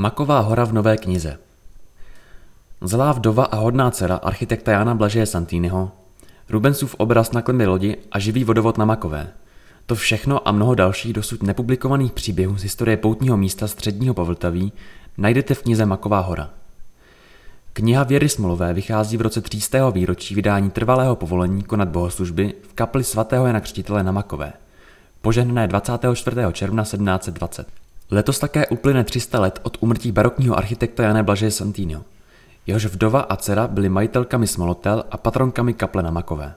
Maková hora v Nové knize Zlá vdova a hodná dcera architekta Jana Blažeje Santýnyho, Rubensův obraz na klemby lodi a živý vodovod na Makové. To všechno a mnoho dalších dosud nepublikovaných příběhů z historie poutního místa středního Povltaví najdete v knize Maková hora. Kniha Věry Smolové vychází v roce 300. výročí vydání trvalého povolení konat bohoslužby v kapli svatého Jana Křtitele na Makové, požehnané 24. června 1720. Letos také uplyne 300 let od umrtí barokního architekta Jana Blažeje Santino. Jehož vdova a dcera byly majitelkami smolotel a patronkami kaple na Makové.